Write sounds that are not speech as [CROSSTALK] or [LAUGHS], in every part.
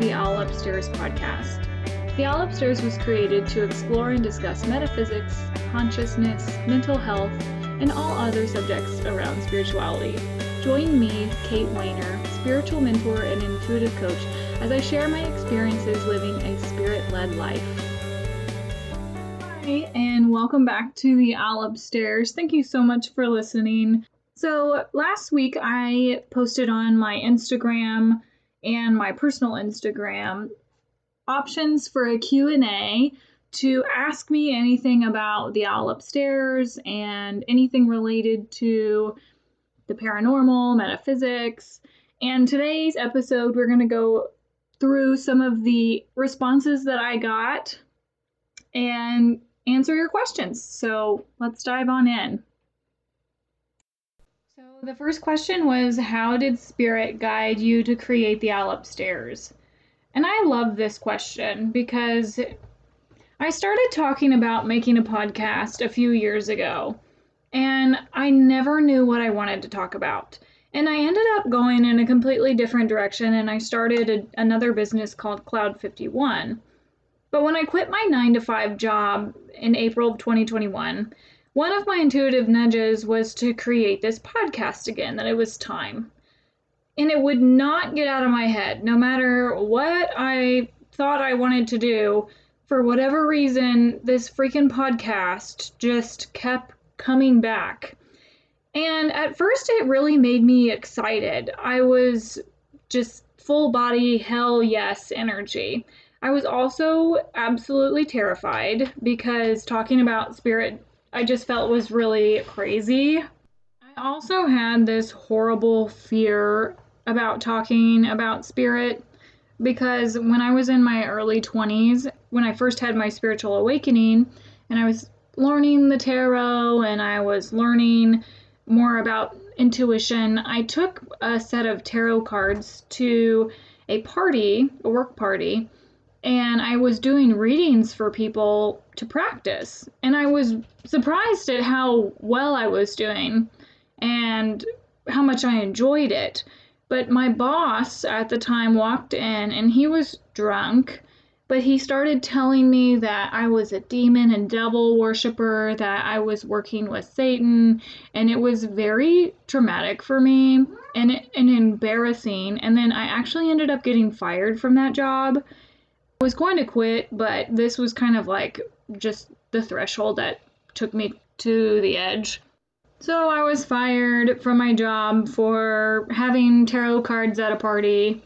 the Owl Upstairs podcast. The Owl Upstairs was created to explore and discuss metaphysics, consciousness, mental health, and all other subjects around spirituality. Join me, Kate Wehner, spiritual mentor and intuitive coach, as I share my experiences living a spirit led life. Hi, and welcome back to the Owl Upstairs. Thank you so much for listening. So, last week I posted on my Instagram and my personal Instagram options for a Q&A to ask me anything about the owl upstairs and anything related to the paranormal, metaphysics. And today's episode we're going to go through some of the responses that I got and answer your questions. So, let's dive on in. The first question was How did Spirit guide you to create the owl upstairs? And I love this question because I started talking about making a podcast a few years ago, and I never knew what I wanted to talk about. And I ended up going in a completely different direction, and I started a, another business called Cloud 51. But when I quit my nine to five job in April of 2021, one of my intuitive nudges was to create this podcast again, that it was time. And it would not get out of my head, no matter what I thought I wanted to do. For whatever reason, this freaking podcast just kept coming back. And at first, it really made me excited. I was just full body, hell yes energy. I was also absolutely terrified because talking about spirit I just felt was really crazy. I also had this horrible fear about talking about spirit because when I was in my early 20s, when I first had my spiritual awakening, and I was learning the tarot and I was learning more about intuition, I took a set of tarot cards to a party, a work party, and I was doing readings for people to practice. And I was surprised at how well I was doing and how much I enjoyed it. But my boss at the time walked in and he was drunk, but he started telling me that I was a demon and devil worshiper, that I was working with Satan, and it was very traumatic for me and, and embarrassing. And then I actually ended up getting fired from that job was going to quit, but this was kind of like just the threshold that took me to the edge. So I was fired from my job for having tarot cards at a party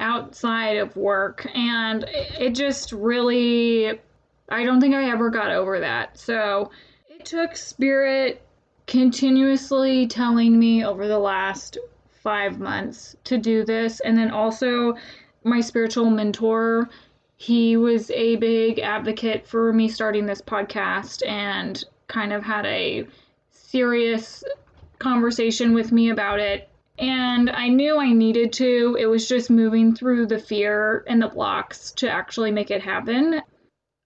outside of work, and it just really, I don't think I ever got over that. So it took Spirit continuously telling me over the last five months to do this, and then also my spiritual mentor he was a big advocate for me starting this podcast and kind of had a serious conversation with me about it. And I knew I needed to. It was just moving through the fear and the blocks to actually make it happen.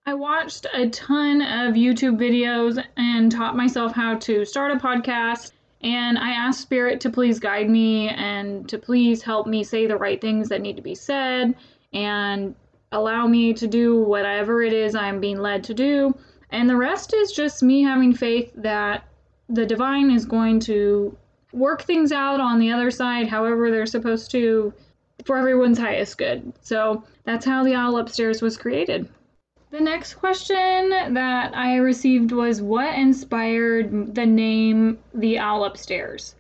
I watched a ton of YouTube videos and taught myself how to start a podcast. And I asked Spirit to please guide me and to please help me say the right things that need to be said and allow me to do whatever it is I'm being led to do. And the rest is just me having faith that the divine is going to work things out on the other side however they're supposed to for everyone's highest good. So that's how the owl upstairs was created. The next question that I received was what inspired the name the owl upstairs?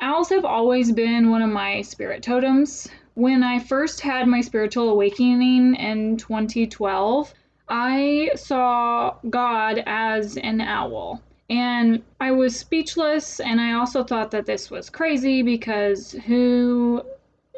Owls have always been one of my spirit totems when I first had my spiritual awakening in 2012, I saw God as an owl. And I was speechless, and I also thought that this was crazy because who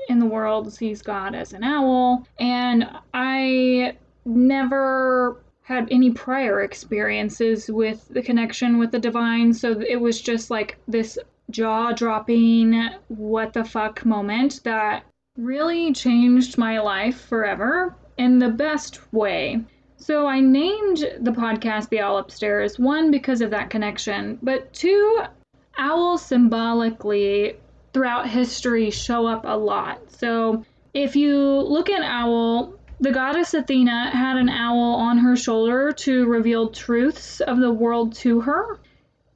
in the world sees God as an owl? And I never had any prior experiences with the connection with the divine, so it was just like this jaw dropping, what the fuck moment that really changed my life forever in the best way. So I named the podcast The Owl Upstairs, one, because of that connection, but two, owls symbolically throughout history show up a lot. So if you look at Owl, the goddess Athena had an owl on her shoulder to reveal truths of the world to her.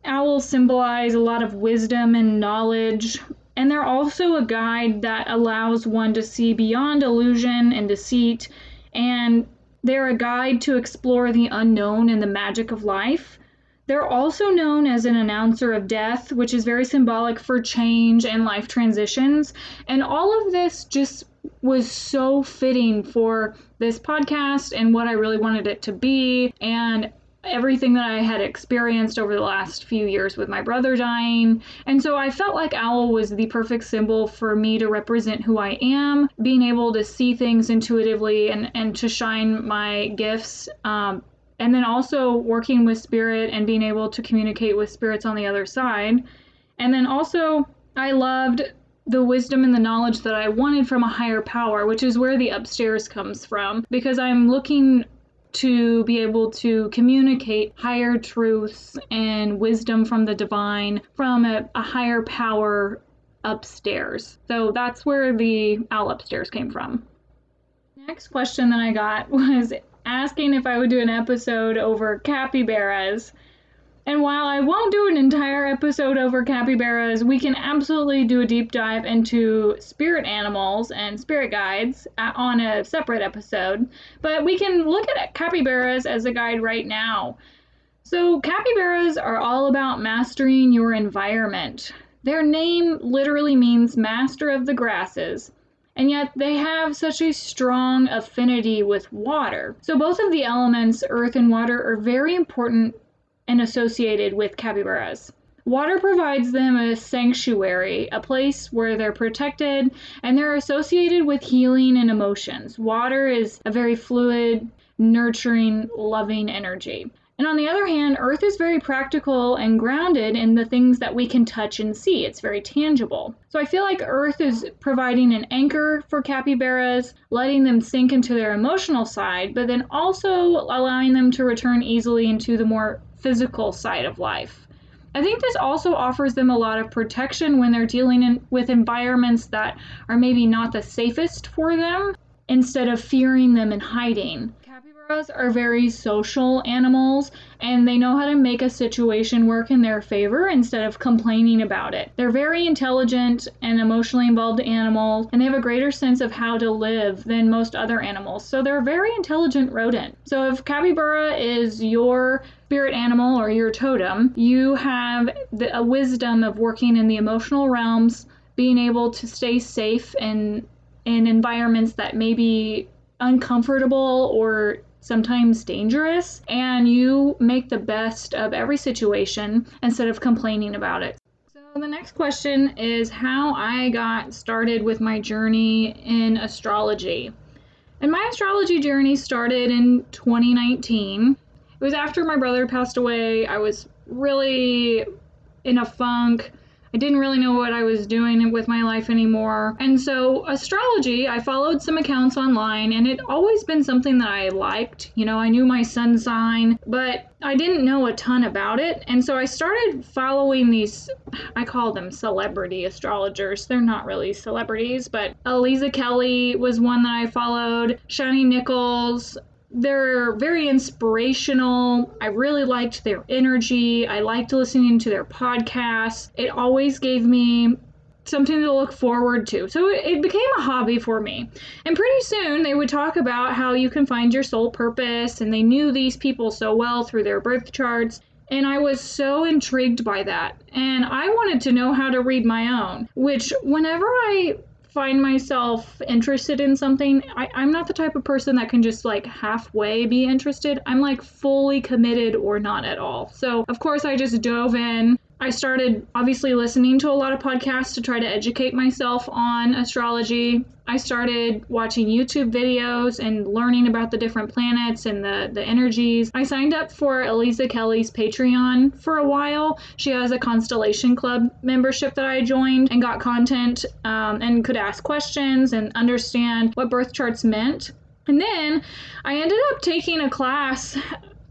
Owls symbolize a lot of wisdom and knowledge, and they're also a guide that allows one to see beyond illusion and deceit, and they're a guide to explore the unknown and the magic of life. They're also known as an announcer of death, which is very symbolic for change and life transitions. And all of this just was so fitting for this podcast and what I really wanted it to be and everything that I had experienced over the last few years with my brother dying. And so I felt like owl was the perfect symbol for me to represent who I am, being able to see things intuitively and, and to shine my gifts. Um, and then also working with spirit and being able to communicate with spirits on the other side. And then also, I loved the wisdom and the knowledge that I wanted from a higher power, which is where the upstairs comes from, because I'm looking to be able to communicate higher truths and wisdom from the divine from a, a higher power upstairs. So that's where the owl upstairs came from. Next question that I got [LAUGHS] was asking if I would do an episode over capybaras. And while I won't do an entire episode over capybaras, we can absolutely do a deep dive into spirit animals and spirit guides uh, on a separate episode. But we can look at capybaras as a guide right now. So, capybaras are all about mastering your environment. Their name literally means master of the grasses, and yet they have such a strong affinity with water. So, both of the elements, earth and water, are very important and associated with capybaras. Water provides them a sanctuary, a place where they're protected, and they're associated with healing and emotions. Water is a very fluid, nurturing, loving energy. And on the other hand, Earth is very practical and grounded in the things that we can touch and see. It's very tangible. So I feel like Earth is providing an anchor for capybaras, letting them sink into their emotional side, but then also allowing them to return easily into the more physical side of life. I think this also offers them a lot of protection when they're dealing in, with environments that are maybe not the safest for them instead of fearing them and hiding. Capybaras are very social animals and they know how to make a situation work in their favor instead of complaining about it. They're very intelligent and emotionally involved animals and they have a greater sense of how to live than most other animals. So they're a very intelligent rodent. So if capybara is your spirit animal or your totem, you have the, a wisdom of working in the emotional realms, being able to stay safe and in environments that may be uncomfortable or sometimes dangerous, and you make the best of every situation instead of complaining about it. So, the next question is how I got started with my journey in astrology. And my astrology journey started in 2019. It was after my brother passed away. I was really in a funk. I didn't really know what I was doing with my life anymore. And so, astrology, I followed some accounts online, and it always been something that I liked. You know, I knew my sun sign, but I didn't know a ton about it. And so, I started following these, I call them celebrity astrologers. They're not really celebrities, but Aliza Kelly was one that I followed, Chani Nichols, they're very inspirational. I really liked their energy. I liked listening to their podcasts. It always gave me something to look forward to. So it became a hobby for me. And pretty soon they would talk about how you can find your soul purpose, and they knew these people so well through their birth charts. And I was so intrigued by that. And I wanted to know how to read my own, which, whenever I find myself interested in something, I, I'm not the type of person that can just like halfway be interested. I'm like fully committed or not at all. So, of course, I just dove in. I started obviously listening to a lot of podcasts to try to educate myself on astrology. I started watching YouTube videos and learning about the different planets and the, the energies. I signed up for Aliza Kelly's Patreon for a while. She has a Constellation Club membership that I joined and got content um, and could ask questions and understand what birth charts meant. And then I ended up taking a class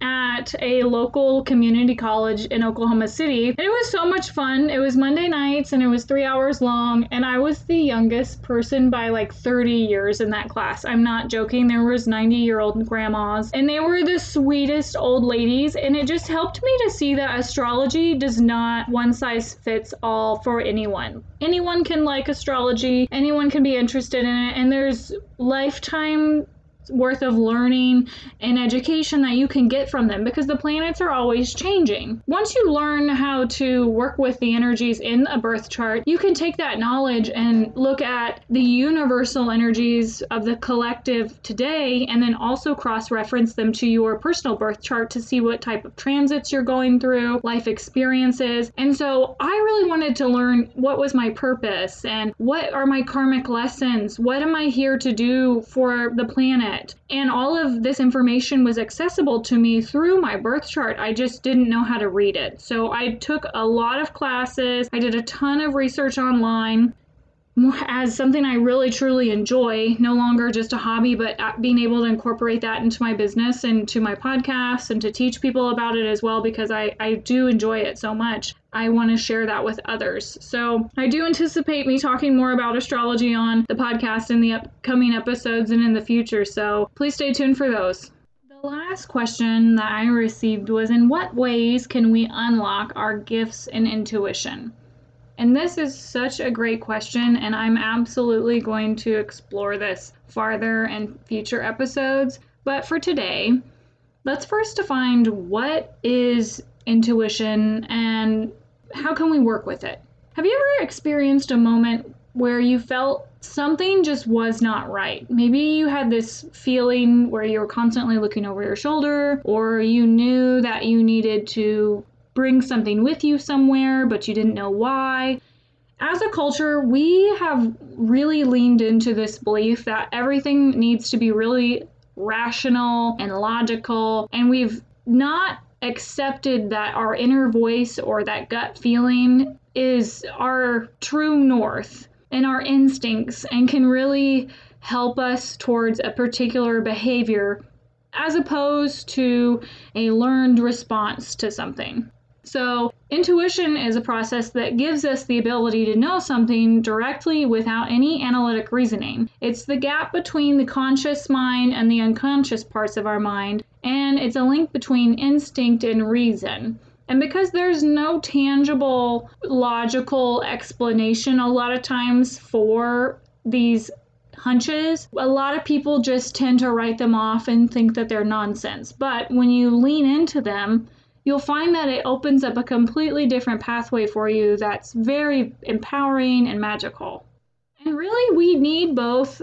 at a local community college in Oklahoma City. And it was so much fun. It was Monday nights and it was three hours long. And I was the youngest person by like 30 years in that class. I'm not joking. There was 90 year old grandmas and they were the sweetest old ladies. And it just helped me to see that astrology does not one size fits all for anyone. Anyone can like astrology, anyone can be interested in it, and there's lifetime worth of learning and education that you can get from them because the planets are always changing. Once you learn how to work with the energies in a birth chart, you can take that knowledge and look at the universal energies of the collective today and then also cross reference them to your personal birth chart to see what type of transits you're going through, life experiences. And so I really wanted to learn what was my purpose and what are my karmic lessons? What am I here to do for the planet? And all of this information was accessible to me through my birth chart. I just didn't know how to read it. So I took a lot of classes, I did a ton of research online as something I really truly enjoy, no longer just a hobby, but uh, being able to incorporate that into my business and to my podcast and to teach people about it as well because I, I do enjoy it so much. I want to share that with others. So I do anticipate me talking more about astrology on the podcast in the upcoming episodes and in the future. So please stay tuned for those. The last question that I received was In what ways can we unlock our gifts and intuition? And this is such a great question, and I'm absolutely going to explore this farther in future episodes. But for today, let's first define what is intuition and how can we work with it. Have you ever experienced a moment where you felt something just was not right? Maybe you had this feeling where you were constantly looking over your shoulder, or you knew that you needed to bring something with you somewhere, but you didn't know why. As a culture, we have really leaned into this belief that everything needs to be really rational and logical, and we've not accepted that our inner voice or that gut feeling is our true north and our instincts and can really help us towards a particular behavior as opposed to a learned response to something. So, intuition is a process that gives us the ability to know something directly without any analytic reasoning. It's the gap between the conscious mind and the unconscious parts of our mind, and it's a link between instinct and reason. And because there's no tangible, logical explanation a lot of times for these hunches, a lot of people just tend to write them off and think that they're nonsense. But when you lean into them, you'll find that it opens up a completely different pathway for you that's very empowering and magical. And really, we need both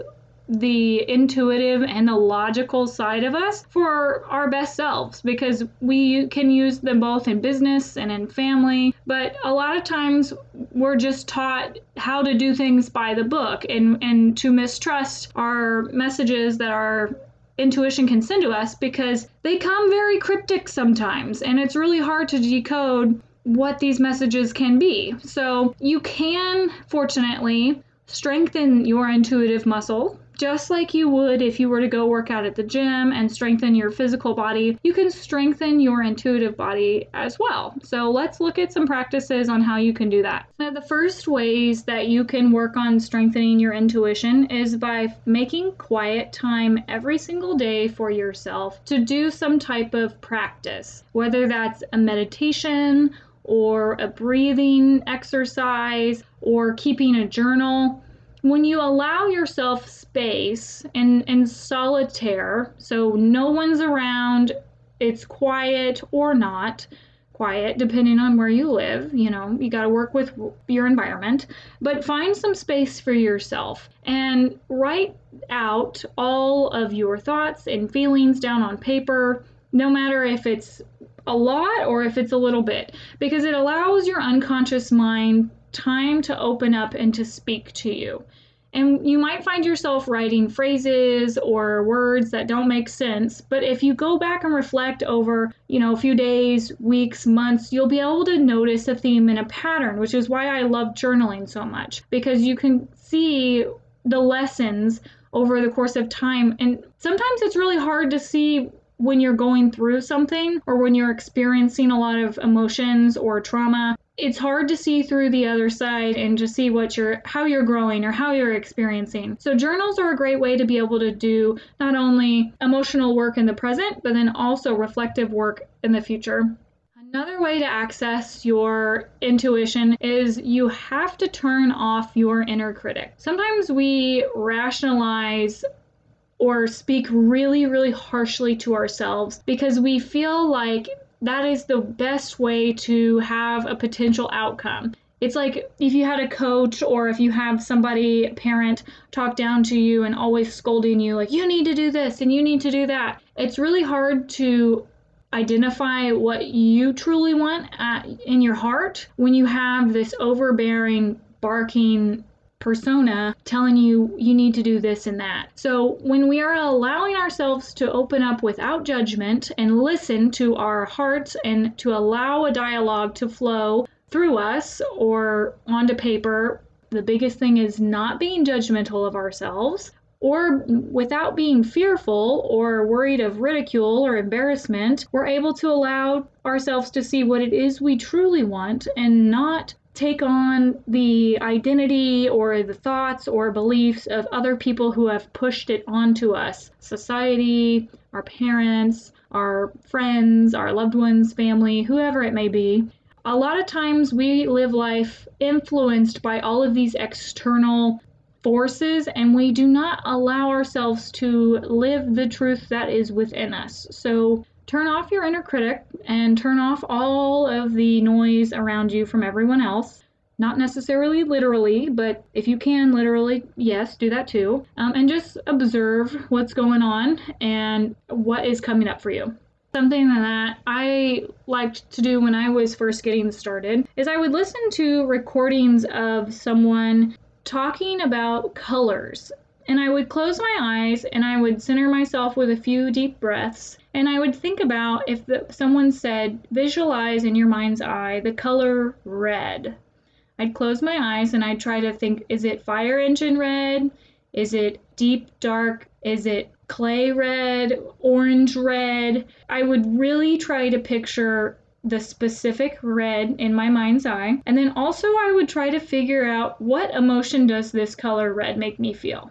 the intuitive and the logical side of us for our best selves because we can use them both in business and in family. But a lot of times we're just taught how to do things by the book and, and to mistrust our messages that are intuition can send to us because they come very cryptic sometimes and it's really hard to decode what these messages can be. So you can, fortunately, strengthen your intuitive muscle just like you would if you were to go work out at the gym and strengthen your physical body, you can strengthen your intuitive body as well. So let's look at some practices on how you can do that. Now, the first ways that you can work on strengthening your intuition is by making quiet time every single day for yourself to do some type of practice, whether that's a meditation or a breathing exercise or keeping a journal when you allow yourself space and, and solitaire, so no one's around, it's quiet or not. Quiet, depending on where you live, you know, you got to work with your environment, but find some space for yourself and write out all of your thoughts and feelings down on paper, no matter if it's a lot or if it's a little bit, because it allows your unconscious mind time to open up and to speak to you. And you might find yourself writing phrases or words that don't make sense, but if you go back and reflect over, you know, a few days, weeks, months, you'll be able to notice a theme and a pattern, which is why I love journaling so much because you can see the lessons over the course of time. And sometimes it's really hard to see when you're going through something or when you're experiencing a lot of emotions or trauma, it's hard to see through the other side and to see what you're how you're growing or how you're experiencing. So journals are a great way to be able to do not only emotional work in the present, but then also reflective work in the future. Another way to access your intuition is you have to turn off your inner critic. Sometimes we rationalize or speak really, really harshly to ourselves because we feel like that is the best way to have a potential outcome. It's like if you had a coach or if you have somebody, parent, talk down to you and always scolding you, like, you need to do this and you need to do that. It's really hard to identify what you truly want at, in your heart when you have this overbearing, barking persona telling you you need to do this and that. So when we are allowing ourselves to open up without judgment and listen to our hearts and to allow a dialogue to flow through us or onto paper, the biggest thing is not being judgmental of ourselves or without being fearful or worried of ridicule or embarrassment, we're able to allow ourselves to see what it is we truly want and not take on the identity or the thoughts or beliefs of other people who have pushed it onto us society, our parents, our friends, our loved ones, family, whoever it may be. A lot of times we live life influenced by all of these external forces and we do not allow ourselves to live the truth that is within us. So turn off your inner critic and turn off all of the noise around you from everyone else. Not necessarily literally, but if you can literally, yes, do that too. Um, and just observe what's going on and what is coming up for you. Something that I liked to do when I was first getting started is I would listen to recordings of someone talking about colors and I would close my eyes and I would center myself with a few deep breaths. And I would think about if the, someone said, visualize in your mind's eye the color red. I'd close my eyes and I'd try to think, is it fire engine red? Is it deep dark? Is it clay red? Orange red? I would really try to picture the specific red in my mind's eye. And then also I would try to figure out what emotion does this color red make me feel?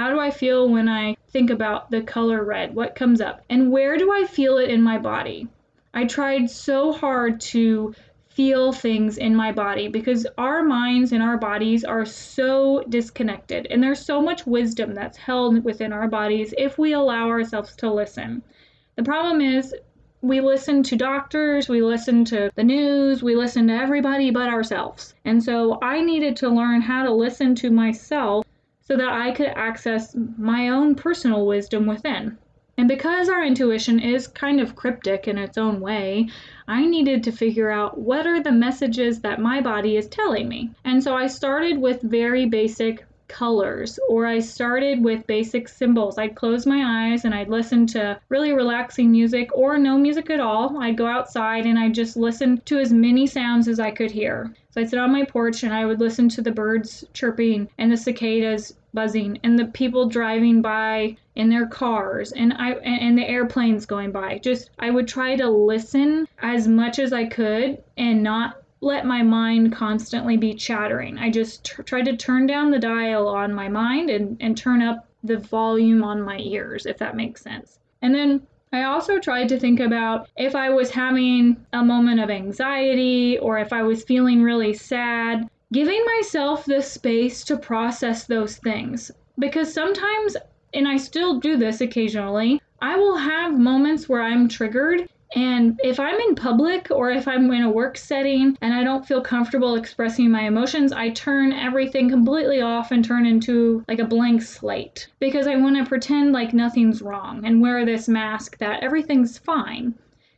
How do I feel when I think about the color red? What comes up? And where do I feel it in my body? I tried so hard to feel things in my body because our minds and our bodies are so disconnected and there's so much wisdom that's held within our bodies if we allow ourselves to listen. The problem is we listen to doctors, we listen to the news, we listen to everybody but ourselves. And so I needed to learn how to listen to myself so that I could access my own personal wisdom within. And because our intuition is kind of cryptic in its own way, I needed to figure out what are the messages that my body is telling me. And so I started with very basic colors or I started with basic symbols. I'd close my eyes and I'd listen to really relaxing music or no music at all. I'd go outside and I'd just listen to as many sounds as I could hear. So I'd sit on my porch and I would listen to the birds chirping and the cicadas buzzing and the people driving by in their cars and I and the airplanes going by. Just I would try to listen as much as I could and not let my mind constantly be chattering. I just t- tried to turn down the dial on my mind and, and turn up the volume on my ears, if that makes sense. And then I also tried to think about if I was having a moment of anxiety or if I was feeling really sad, giving myself the space to process those things. Because sometimes, and I still do this occasionally, I will have moments where I'm triggered and if I'm in public or if I'm in a work setting and I don't feel comfortable expressing my emotions, I turn everything completely off and turn into like a blank slate because I want to pretend like nothing's wrong and wear this mask that everything's fine.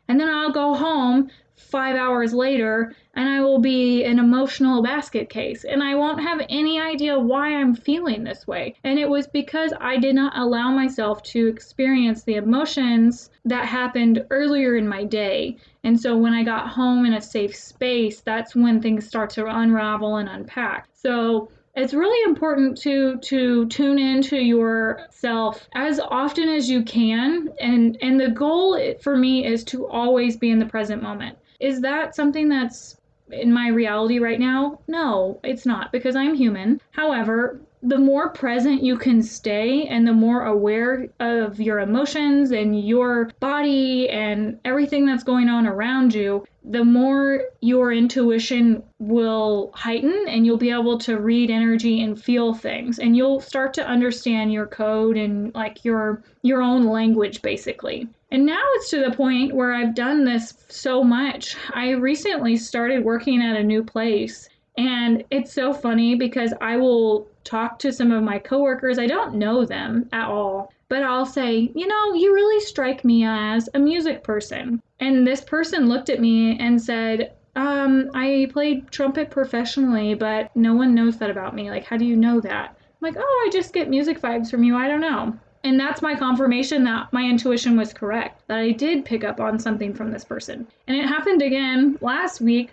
And then I'll go home five hours later and I will be an emotional basket case and I won't have any idea why I'm feeling this way. And it was because I did not allow myself to experience the emotions that happened earlier in my day. And so when I got home in a safe space, that's when things start to unravel and unpack. So it's really important to to tune into yourself as often as you can and and the goal for me is to always be in the present moment is that something that's in my reality right now? No it's not because i'm human. However the more present you can stay and the more aware of your emotions and your body and everything that's going on around you, the more your intuition will heighten and you'll be able to read energy and feel things and you'll start to understand your code and like your your own language basically. And now it's to the point where I've done this so much. I recently started working at a new place and it's so funny because I will talk to some of my coworkers. I don't know them at all, but I'll say, you know, you really strike me as a music person. And this person looked at me and said, um, I played trumpet professionally, but no one knows that about me. Like, how do you know that? I'm like, oh, I just get music vibes from you. I don't know. And that's my confirmation that my intuition was correct, that I did pick up on something from this person. And it happened again last week.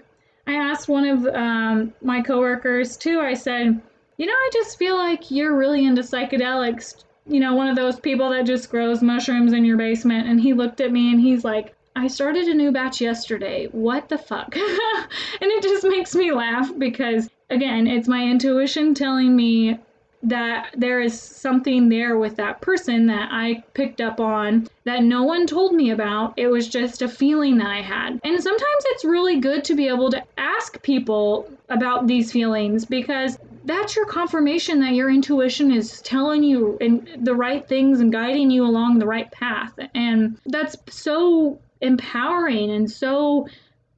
I asked one of um, my coworkers too, I said, you know, I just feel like you're really into psychedelics. You know, one of those people that just grows mushrooms in your basement. And he looked at me and he's like, I started a new batch yesterday. What the fuck? [LAUGHS] and it just makes me laugh because, again, it's my intuition telling me that there is something there with that person that I picked up on that no one told me about. It was just a feeling that I had. And sometimes it's really good to be able to ask people about these feelings because that's your confirmation that your intuition is telling you in the right things and guiding you along the right path. And that's so empowering and so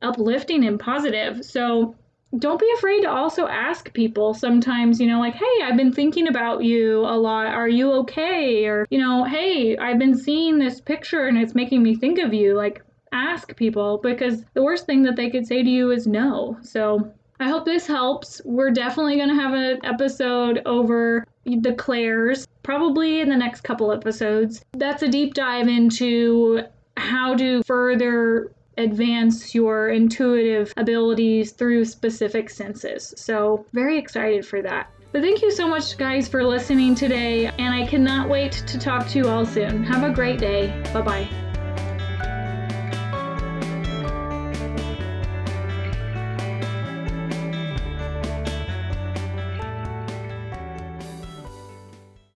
uplifting and positive. So don't be afraid to also ask people sometimes, you know, like, hey, I've been thinking about you a lot. Are you okay? Or, you know, hey, I've been seeing this picture and it's making me think of you. Like, ask people because the worst thing that they could say to you is no. So I hope this helps. We're definitely going to have an episode over the Clairs, probably in the next couple episodes. That's a deep dive into how to further advance your intuitive abilities through specific senses. So, very excited for that. But thank you so much, guys, for listening today, and I cannot wait to talk to you all soon. Have a great day. Bye bye.